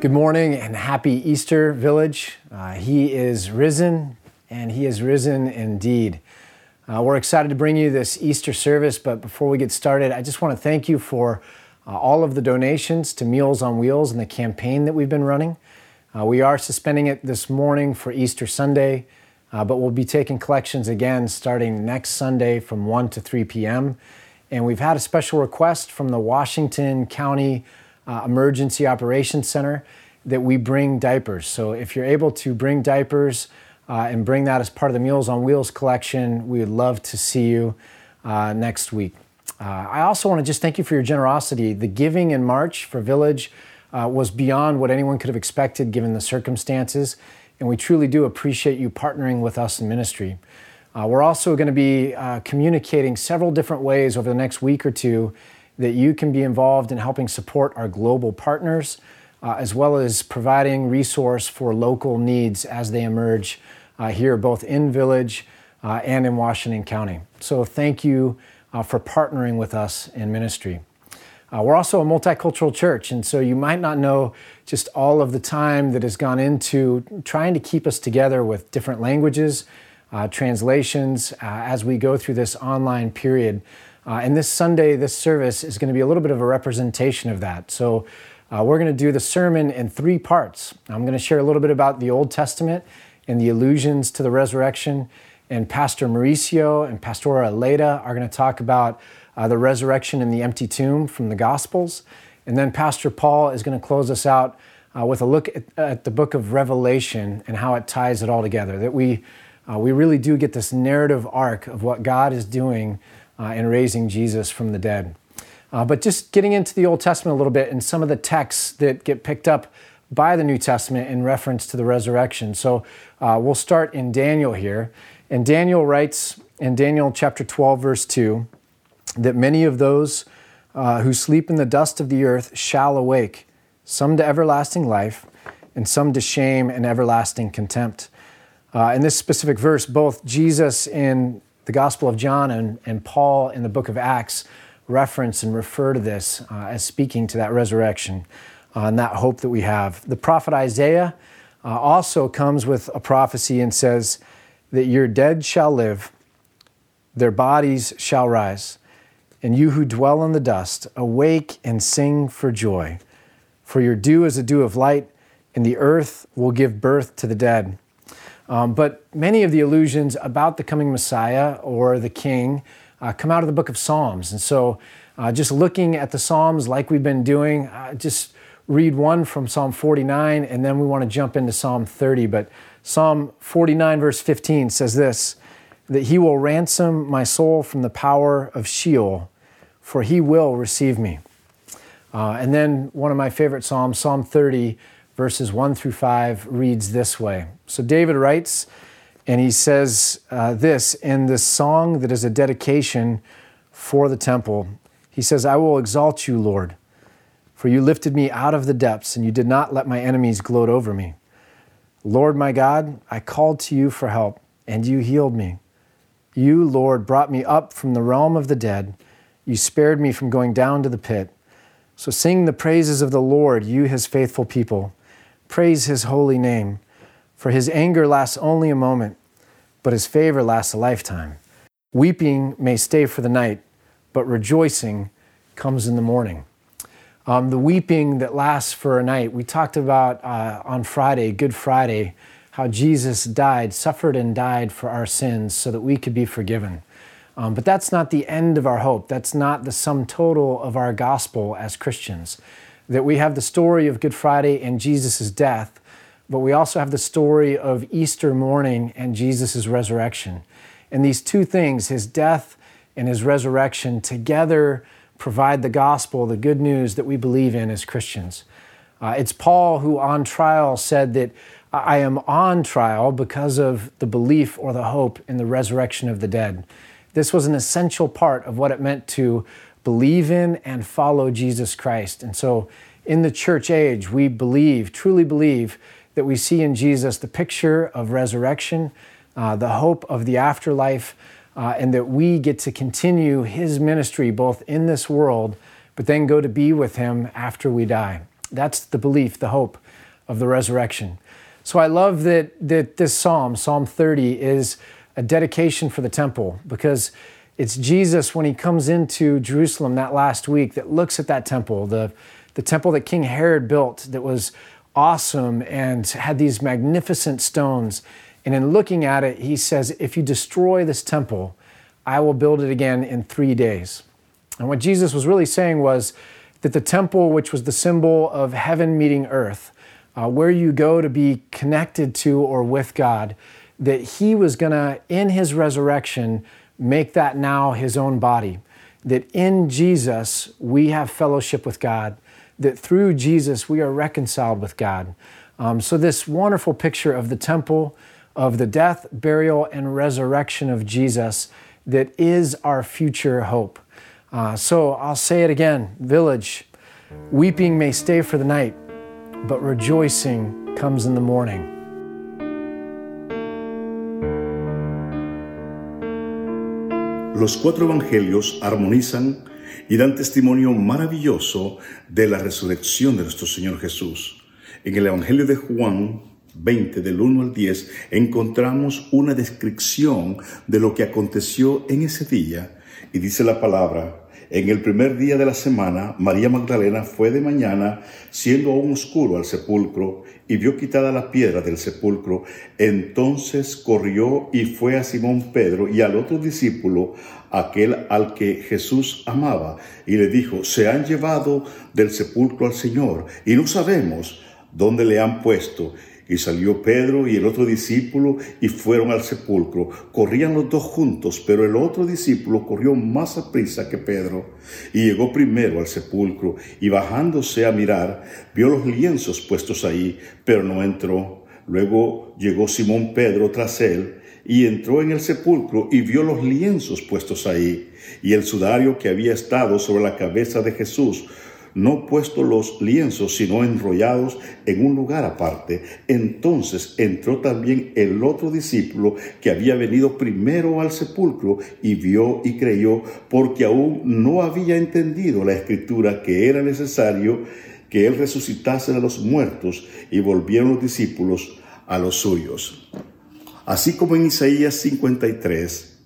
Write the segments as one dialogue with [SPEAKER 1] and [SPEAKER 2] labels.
[SPEAKER 1] Good morning and happy Easter, Village. Uh, he is risen, and he is risen indeed. Uh, we're excited to bring you this Easter service, but before we get started, I just want to thank you for uh, all of the donations to Meals on Wheels and the campaign that we've been running. Uh, we are suspending it this morning for Easter Sunday, uh, but we'll be taking collections again starting next Sunday from 1 to 3 p.m. And we've had a special request from the Washington County uh, Emergency Operations Center that we bring diapers. So if you're able to bring diapers uh, and bring that as part of the Meals on Wheels collection, we would love to see you uh, next week. Uh, I also want to just thank you for your generosity. The giving in March for Village uh, was beyond what anyone could have expected given the circumstances, and we truly do appreciate you partnering with us in ministry. Uh, we're also going to be uh, communicating several different ways over the next week or two that you can be involved in helping support our global partners, uh, as well as providing resource for local needs as they emerge uh, here, both in Village uh, and in Washington County. So thank you uh, for partnering with us in ministry. Uh, we're also a multicultural church, and so you might not know just all of the time that has gone into trying to keep us together with different languages, uh, translations, as we go through this online period. Uh, and this Sunday, this service is going to be a little bit of a representation of that. So uh, we're going to do the sermon in three parts. I'm going to share a little bit about the Old Testament and the allusions to the resurrection. And Pastor Mauricio and Pastora Leda are going to talk about uh, the resurrection and the empty tomb from the Gospels. And then Pastor Paul is going to close us out uh, with a look at, at, the book of Revelation and how it ties it all together. That we, uh, we really do get this narrative arc of what God is doing uh, in raising Jesus from the dead. Uh, but just getting into the Old Testament a little bit and some of the texts that get picked up by the New Testament in reference to the resurrection. So uh, we'll start in Daniel here. And Daniel writes in Daniel chapter 12, verse 2, that many of those uh, who sleep in the dust of the earth shall awake, some to everlasting life, and some to shame and everlasting contempt. Uh, in this specific verse, both Jesus in the Gospel of John and, and Paul in the book of Acts reference and refer to this uh, as speaking to that resurrection uh, and that hope that we have. The prophet Isaiah uh, also comes with a prophecy and says that your dead shall live, their bodies shall rise, and you who dwell in the dust, awake and sing for joy. For your dew is a dew of light, and the earth will give birth to the dead. Um, but many of the allusions about the coming Messiah or the King uh, come out of the book of Psalms. And so, uh, just looking at the Psalms like we've been doing, uh, just read one from Psalm 49, and then we want to jump into Psalm 30. But Psalm 49, verse 15 says this that he will ransom my soul from the power of Sheol, for he will receive me. Uh, and then one of my favorite Psalms, Psalm 30, verses 1 through 5, reads this way. So David writes, and he says uh, this in this song that is a dedication for the temple. He says, I will exalt you, Lord, for you lifted me out of the depths, and you did not let my enemies gloat over me. Lord my God, I called to you for help, and you healed me. You, Lord, brought me up from the realm of the dead. You spared me from going down to the pit. So sing the praises of the Lord, you, his faithful people. Praise his holy name, for his anger lasts only a moment, but his favor lasts a lifetime. Weeping may stay for the night, but rejoicing comes in the morning. Um, the weeping that lasts for a night, we talked about uh, on Friday, Good Friday, how Jesus died, suffered, and died for our sins so that we could be forgiven. Um, but that's not the end of our hope. That's not the sum total of our gospel as Christians that we have the story of Good Friday and Jesus' death, but we also have the story of Easter morning and Jesus' resurrection. And these two things, his death and his resurrection, together provide the gospel, the good news that we believe in as Christians. Uh, it's Paul who, on trial, said that I am on trial because of the belief or the hope in the resurrection of the dead. This was an essential part of what it meant to believe in and follow Jesus Christ. And so in the church age, we believe, truly believe, that we see in Jesus the picture of resurrection, uh, the hope of the afterlife, uh, and that we get to continue his ministry both in this world, but then go to be with him after we die. That's the belief, the hope of the resurrection. So I love that, that this psalm, Psalm 30, is a dedication for the temple because it's Jesus when he comes into Jerusalem that last week that looks at that temple, the, the temple that King Herod built that was awesome and had these magnificent stones. And in looking at it, he says, If you destroy this temple, I will build it again in three days. And what Jesus was really saying was that the temple, which was the symbol of heaven meeting earth, uh, where you go to be connected to or with God, that he was going to, in his resurrection, make that now his own body. That in Jesus, we have fellowship with God, that through Jesus, we are reconciled with God. Um, so, this wonderful picture of the temple, of the death, burial, and resurrection of Jesus, that is our future hope. Uh, so, I'll say it again Village, weeping may stay for the night but rejoicing comes in the morning.
[SPEAKER 2] Los cuatro evangelios armonizan y dan testimonio maravilloso de la resurrección de nuestro Señor Jesús. En el Evangelio de Juan 20, del 1 al 10, encontramos una descripción de lo que aconteció en ese día y dice la palabra, en el primer día de la semana, María Magdalena fue de mañana, siendo aún oscuro, al sepulcro y vio quitada la piedra del sepulcro. Entonces corrió y fue a Simón Pedro y al otro discípulo, aquel al que Jesús amaba, y le dijo, se han llevado del sepulcro al Señor y no sabemos dónde le han puesto. Y salió Pedro y el otro discípulo y fueron al sepulcro. Corrían los dos juntos, pero el otro discípulo corrió más a prisa que Pedro y llegó primero al sepulcro y bajándose a mirar, vio los lienzos puestos ahí, pero no entró. Luego llegó Simón Pedro tras él y entró en el sepulcro y vio los lienzos puestos ahí y el sudario que había estado sobre la cabeza de Jesús no puesto los lienzos, sino enrollados en un lugar aparte. Entonces entró también el otro discípulo que había venido primero al sepulcro y vio y creyó, porque aún no había entendido la escritura que era necesario que él resucitase de los muertos, y volvieron los discípulos a los suyos. Así como en Isaías 53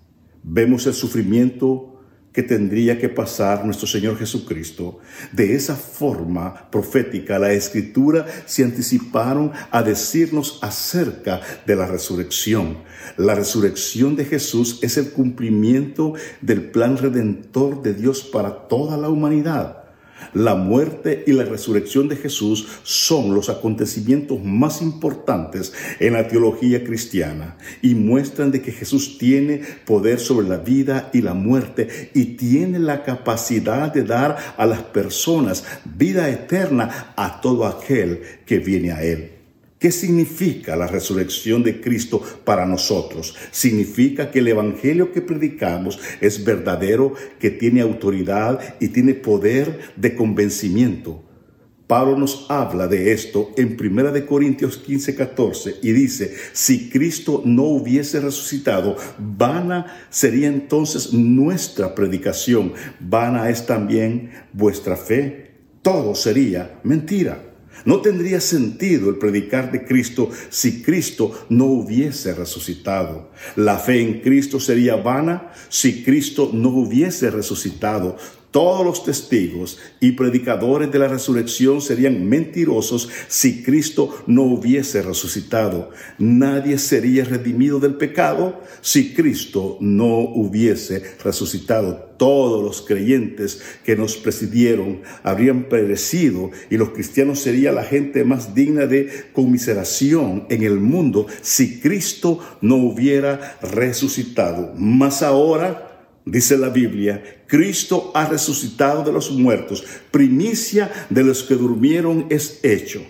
[SPEAKER 2] vemos el sufrimiento que tendría que pasar nuestro Señor Jesucristo. De esa forma profética, la escritura se anticiparon a decirnos acerca de la resurrección. La resurrección de Jesús es el cumplimiento del plan redentor de Dios para toda la humanidad. La muerte y la resurrección de Jesús son los acontecimientos más importantes en la teología cristiana y muestran de que Jesús tiene poder sobre la vida y la muerte y tiene la capacidad de dar a las personas vida eterna a todo aquel que viene a Él. ¿Qué significa la resurrección de Cristo para nosotros? Significa que el Evangelio que predicamos es verdadero, que tiene autoridad y tiene poder de convencimiento. Pablo nos habla de esto en 1 Corintios 15, 14 y dice, si Cristo no hubiese resucitado, vana sería entonces nuestra predicación, vana es también vuestra fe, todo sería mentira. No tendría sentido el predicar de Cristo si Cristo no hubiese resucitado. La fe en Cristo sería vana si Cristo no hubiese resucitado. Todos los testigos y predicadores de la resurrección serían mentirosos si Cristo no hubiese resucitado. Nadie sería redimido del pecado si Cristo no hubiese resucitado. Todos los creyentes que nos presidieron habrían perecido y los cristianos serían la gente más digna de conmiseración en el mundo si Cristo no hubiera resucitado. Más ahora, Dice la Biblia, Cristo ha resucitado de los muertos, primicia de los que durmieron es hecho.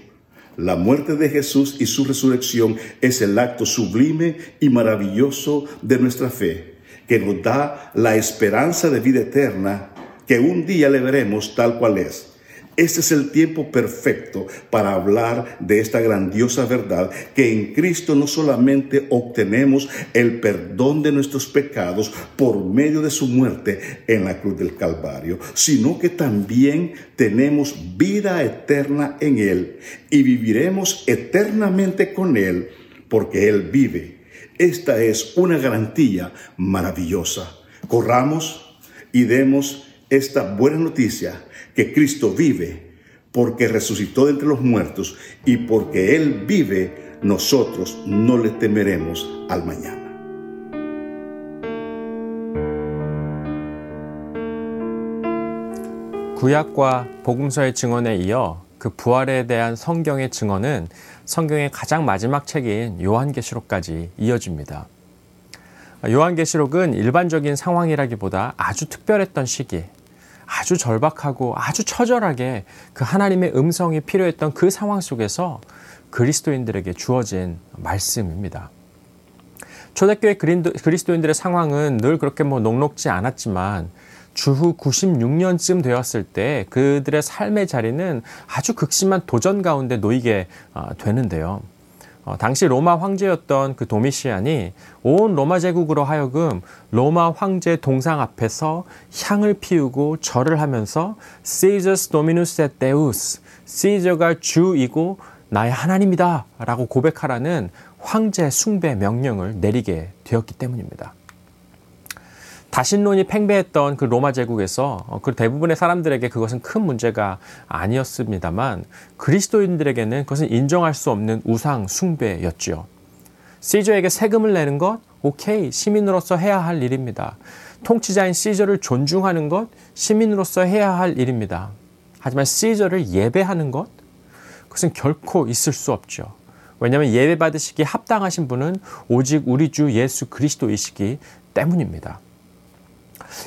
[SPEAKER 2] La muerte de Jesús y su resurrección es el acto sublime y maravilloso de nuestra fe, que nos da la esperanza de vida eterna, que un día le veremos tal cual es. Este es el tiempo perfecto para hablar de esta grandiosa verdad que en Cristo no solamente obtenemos el perdón de nuestros pecados por medio de su muerte en la cruz del Calvario, sino que también tenemos vida eterna en Él y viviremos eternamente con Él porque Él vive. Esta es una garantía maravillosa. Corramos y demos esta buena noticia que Cristo vive porque resucitó de entre los muertos y porque Él vive, nosotros no le temeremos al mañana.
[SPEAKER 3] 구약과 복음서의 증언에 이어 그 부활에 대한 성경의 증언은 성경의 가장 마지막 책인 요한계시록까지 이어집니다. 요한계시록은 일반적인 상황이라기보다 아주 특별했던 시기, 아주 절박하고 아주 처절하게 그 하나님의 음성이 필요했던 그 상황 속에서 그리스도인들에게 주어진 말씀입니다. 초대교회 그리스도인들의 상황은 늘 그렇게 뭐 녹록지 않았지만 주후 96년쯤 되었을 때 그들의 삶의 자리는 아주 극심한 도전 가운데 놓이게 어, 되는데요. 어, 당시 로마 황제였던 그 도미시안이 온 로마 제국으로 하여금 로마 황제 동상 앞에서 향을 피우고 절을 하면서 Caesar's Dominus et Deus, 시저가 주이고 나의 하나님이다 라고 고백하라는 황제 숭배 명령을 내리게 되었기 때문입니다. 다신론이 팽배했던 그 로마 제국에서 어, 그 대부분의 사람들에게 그것은 큰 문제가 아니었습니다만 그리스도인들에게는 그것은 인정할 수 없는 우상 숭배였지요. 시저에게 세금을 내는 것 오케이 시민으로서 해야 할 일입니다. 통치자인 시저를 존중하는 것 시민으로서 해야 할 일입니다. 하지만 시저를 예배하는 것 그것은 결코 있을 수 없죠. 왜냐하면 예배 받으시기 합당하신 분은 오직 우리 주 예수 그리스도이시기 때문입니다.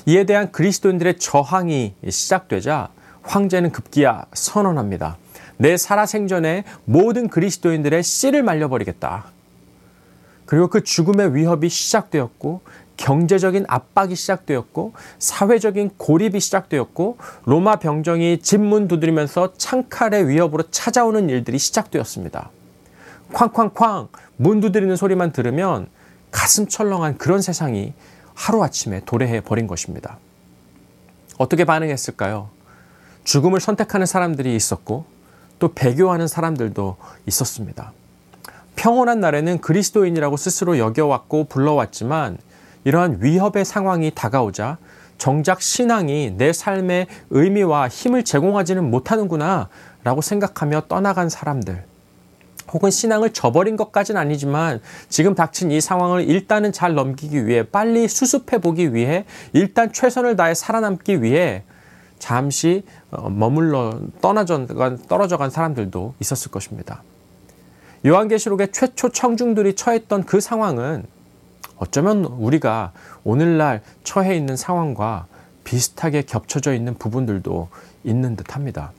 [SPEAKER 3] 이에 대한 그리스도인들의 저항이 시작되자 황제는 급기야 선언합니다. 내 살아생전에 모든 그리스도인들의 씨를 말려버리겠다. 그리고 그 죽음의 위협이 시작되었고 경제적인 압박이 시작되었고 사회적인 고립이 시작되었고 로마 병정이 집문 두드리면서 창칼의 위협으로 찾아오는 일들이 시작되었습니다. 쾅쾅쾅 문 두드리는 소리만 들으면 가슴 철렁한 그런 세상이 하루아침에 도래해 버린 것입니다. 어떻게 반응했을까요? 죽음을 선택하는 사람들이 있었고 또 배교하는 사람들도 있었습니다. 평온한 날에는 그리스도인이라고 스스로 여겨왔고 불러왔지만 이러한 위협의 상황이 다가오자 정작 신앙이 내 삶의 의미와 힘을 제공하지는 못하는구나 라고 생각하며 떠나간 사람들. 혹은 신앙을 저버린 것까지는 아니지만 지금 닥친 이 상황을 일단은 잘 넘기기 위해 빨리 수습해 보기 위해 일단 최선을 다해 살아남기 위해 잠시 어, 머물러 떠나져 간, 떨어져 간 사람들도 있었을 것입니다. 요한계시록의 최초 청중들이 처했던 그 상황은 어쩌면 우리가 오늘날 처해 있는 상황과 비슷하게 겹쳐져 있는 부분들도 있는 듯 합니다.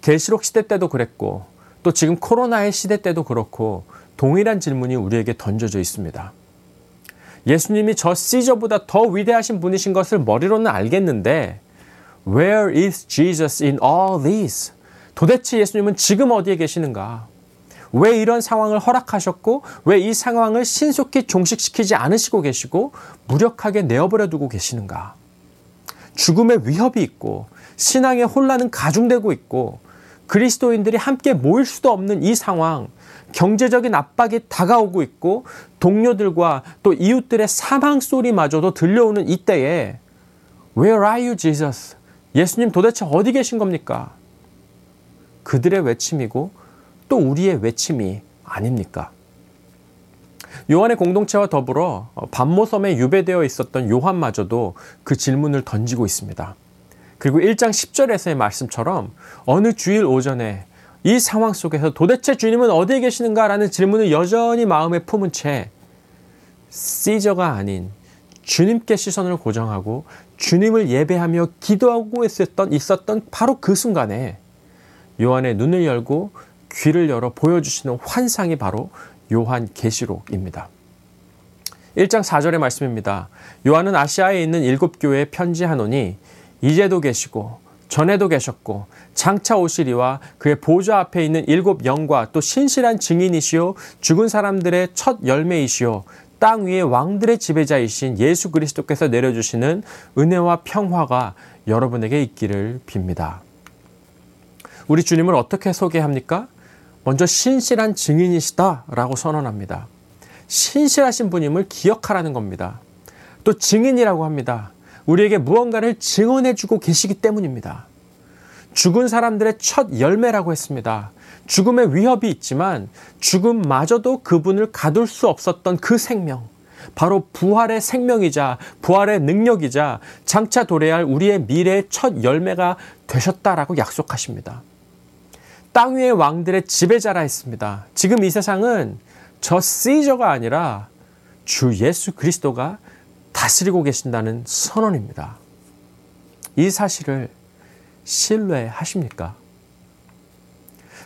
[SPEAKER 3] 계시록 시대 때도 그랬고 또 지금 코로나의 시대 때도 그렇고 동일한 질문이 우리에게 던져져 있습니다. 예수님이 저 시저보다 더 위대하신 분이신 것을 머리로는 알겠는데 Where is Jesus in all this? 도대체 예수님은 지금 어디에 계시는가? 왜 이런 상황을 허락하셨고 왜 이 상황을 신속히 종식시키지 않으시고 계시고 무력하게 내어버려 두고 계시는가? 죽음의 위협이 있고 신앙의 혼란은 가중되고 있고 그리스도인들이 함께 모일 수도 없는 이 상황, 경제적인 압박이 다가오고 있고 동료들과 또 이웃들의 사망 소리마저도 들려오는 이때에 Where are you, Jesus? 예수님 도대체 어디 계신 겁니까? 그들의 외침이고 또 우리의 외침이 아닙니까? 요한의 공동체와 더불어 반모섬에 유배되어 있었던 요한마저도 그 질문을 던지고 있습니다. 그리고 1장 10절에서의 말씀처럼 어느 주일 오전에 이 상황 속에서 도대체 주님은 어디에 계시는가라는 질문을 여전히 마음에 품은 채 시저가 아닌 주님께 시선을 고정하고 주님을 예배하며 기도하고 있었던, 있었던 바로 그 순간에 요한의 눈을 열고 귀를 열어 보여주시는 환상이 바로 요한 계시록입니다. 1장 4절의 말씀입니다. 요한은 아시아에 있는 일곱 교회에 편지하노니 이제도 계시고 전에도 계셨고 장차 오시리와 그의 보좌 앞에 있는 일곱 영과 또 신실한 증인이시요 죽은 사람들의 첫 열매이시요 땅 위의 왕들의 지배자이신 예수 그리스도께서 내려주시는 은혜와 평화가 여러분에게 있기를 빕니다. 우리 주님을 어떻게 소개합니까? 먼저 신실한 증인이시다라고 선언합니다. 신실하신 분임을 기억하라는 겁니다. 또 증인이라고 합니다. 우리에게 무언가를 증언해 주고 계시기 때문입니다. 죽은 사람들의 첫 열매라고 했습니다. 죽음의 위협이 있지만 죽음마저도 그분을 가둘 수 없었던 그 생명. 바로 부활의 생명이자 부활의 능력이자 장차 도래할 우리의 미래의 첫 열매가 되셨다라고 약속하십니다. 땅 위의 왕들의 지배자라 했습니다. 지금 이 세상은 저 시저가 아니라 주 예수 그리스도가 다스리고 계신다는 선언입니다. 이 사실을 신뢰하십니까?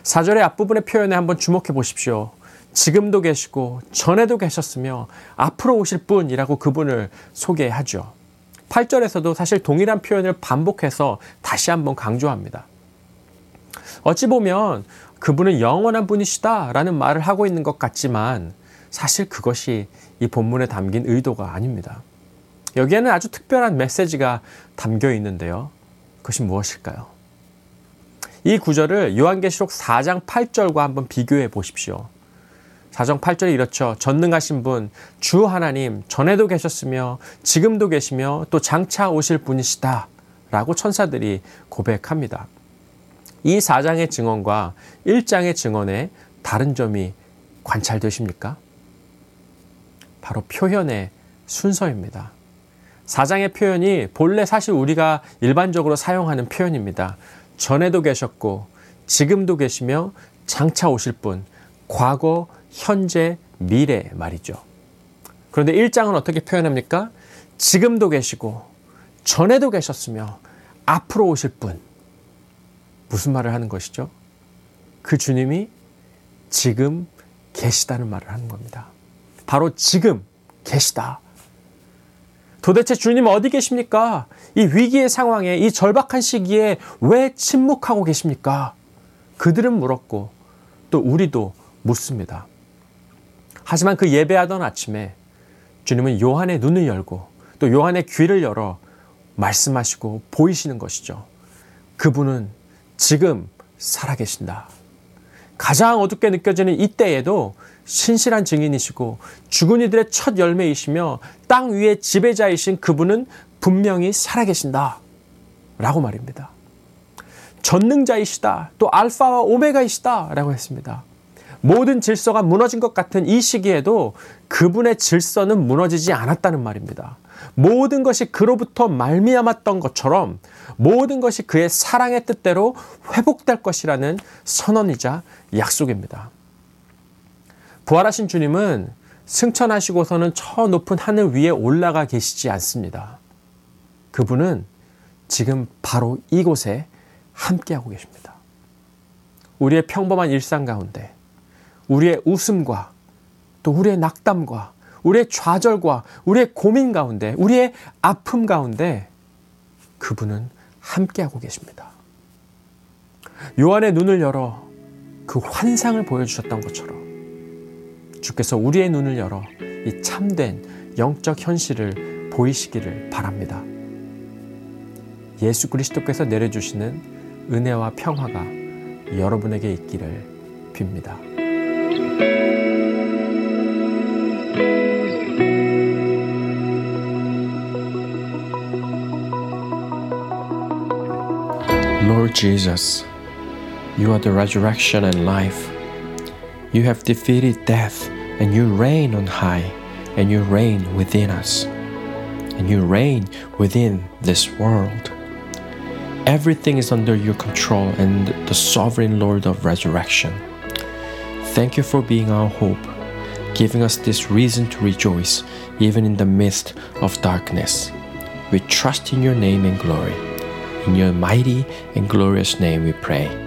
[SPEAKER 3] 사절의 앞부분의 표현에 한번 주목해 보십시오. 지금도 계시고 전에도 계셨으며 앞으로 오실 분이라고 그분을 소개하죠. 8절에서도 사실 동일한 표현을 반복해서 다시 한번 강조합니다. 어찌 보면 그분은 영원한 분이시다라는 말을 하고 있는 것 같지만 사실 그것이 이 본문에 담긴 의도가 아닙니다. 여기에는 아주 특별한 메시지가 담겨 있는데요. 그것이 무엇일까요? 이 구절을 요한계시록 4장 8절과 한번 비교해 보십시오. 4장 8절이 이렇죠. 전능하신 분, 주 하나님, 전에도 계셨으며, 지금도 계시며, 또 장차 오실 분이시다. 라고 천사들이 고백합니다. 이 4장의 증언과 1장의 증언에 다른 점이 관찰되십니까? 바로 표현의 순서입니다. 4장의 표현이 본래 사실 우리가 일반적으로 사용하는 표현입니다. 전에도 계셨고 지금도 계시며 장차 오실 분, 과거, 현재, 미래 말이죠. 그런데 1장은 어떻게 표현합니까? 지금도 계시고 전에도 계셨으며 앞으로 오실 분. 무슨 말을 하는 것이죠? 그 주님이 지금 계시다는 말을 하는 겁니다. 바로 지금 계시다. 도대체 주님 어디 계십니까? 이 위기의 상황에, 이 절박한 시기에 왜 침묵하고 계십니까? 그들은 물었고, 또 우리도 묻습니다. 하지만 그 예배하던 아침에 주님은 요한의 눈을 열고, 또 요한의 귀를 열어 말씀하시고 보이시는 것이죠. 그분은 지금 살아계신다. 가장 어둡게 느껴지는 이때에도 신실한 증인이시고 죽은 이들의 첫 열매이시며 땅 위의 지배자이신 그분은 분명히 살아계신다. 라고 말입니다. 전능자이시다. 또 알파와 오메가이시다. 라고 했습니다. 모든 질서가 무너진 것 같은 이 시기에도 그분의 질서는 무너지지 않았다는 말입니다. 모든 것이 그로부터 말미암았던 것처럼 모든 것이 그의 사랑의 뜻대로 회복될 것이라는 선언이자 약속입니다. 부활하신 주님은 승천하시고서는 저 높은 하늘 위에 올라가 계시지 않습니다. 그분은 지금 바로 이곳에 함께하고 계십니다. 우리의 평범한 일상 가운데, 우리의 웃음과 또 우리의 낙담과 우리의 좌절과 우리의 고민 가운데, 우리의 아픔 가운데 그분은 함께하고 계십니다. 요한의 눈을 열어 그 환상을 보여주셨던 것처럼 주께서 우리의 눈을 열어 이 참된 영적 현실을 보이시기를 바랍니다. 예수 그리스도께서 내려주시는 은혜와 평화가 여러분에게 있기를 빕니다.
[SPEAKER 4] Lord you are the resurrection and life. You have defeated death, and you reign on high, and you reign within us, and you reign within this world. Everything is under your control and the sovereign Lord of resurrection. Thank you for being our hope, giving us this reason to rejoice even in the midst of darkness. We trust in your name and glory. In your mighty and glorious name we pray.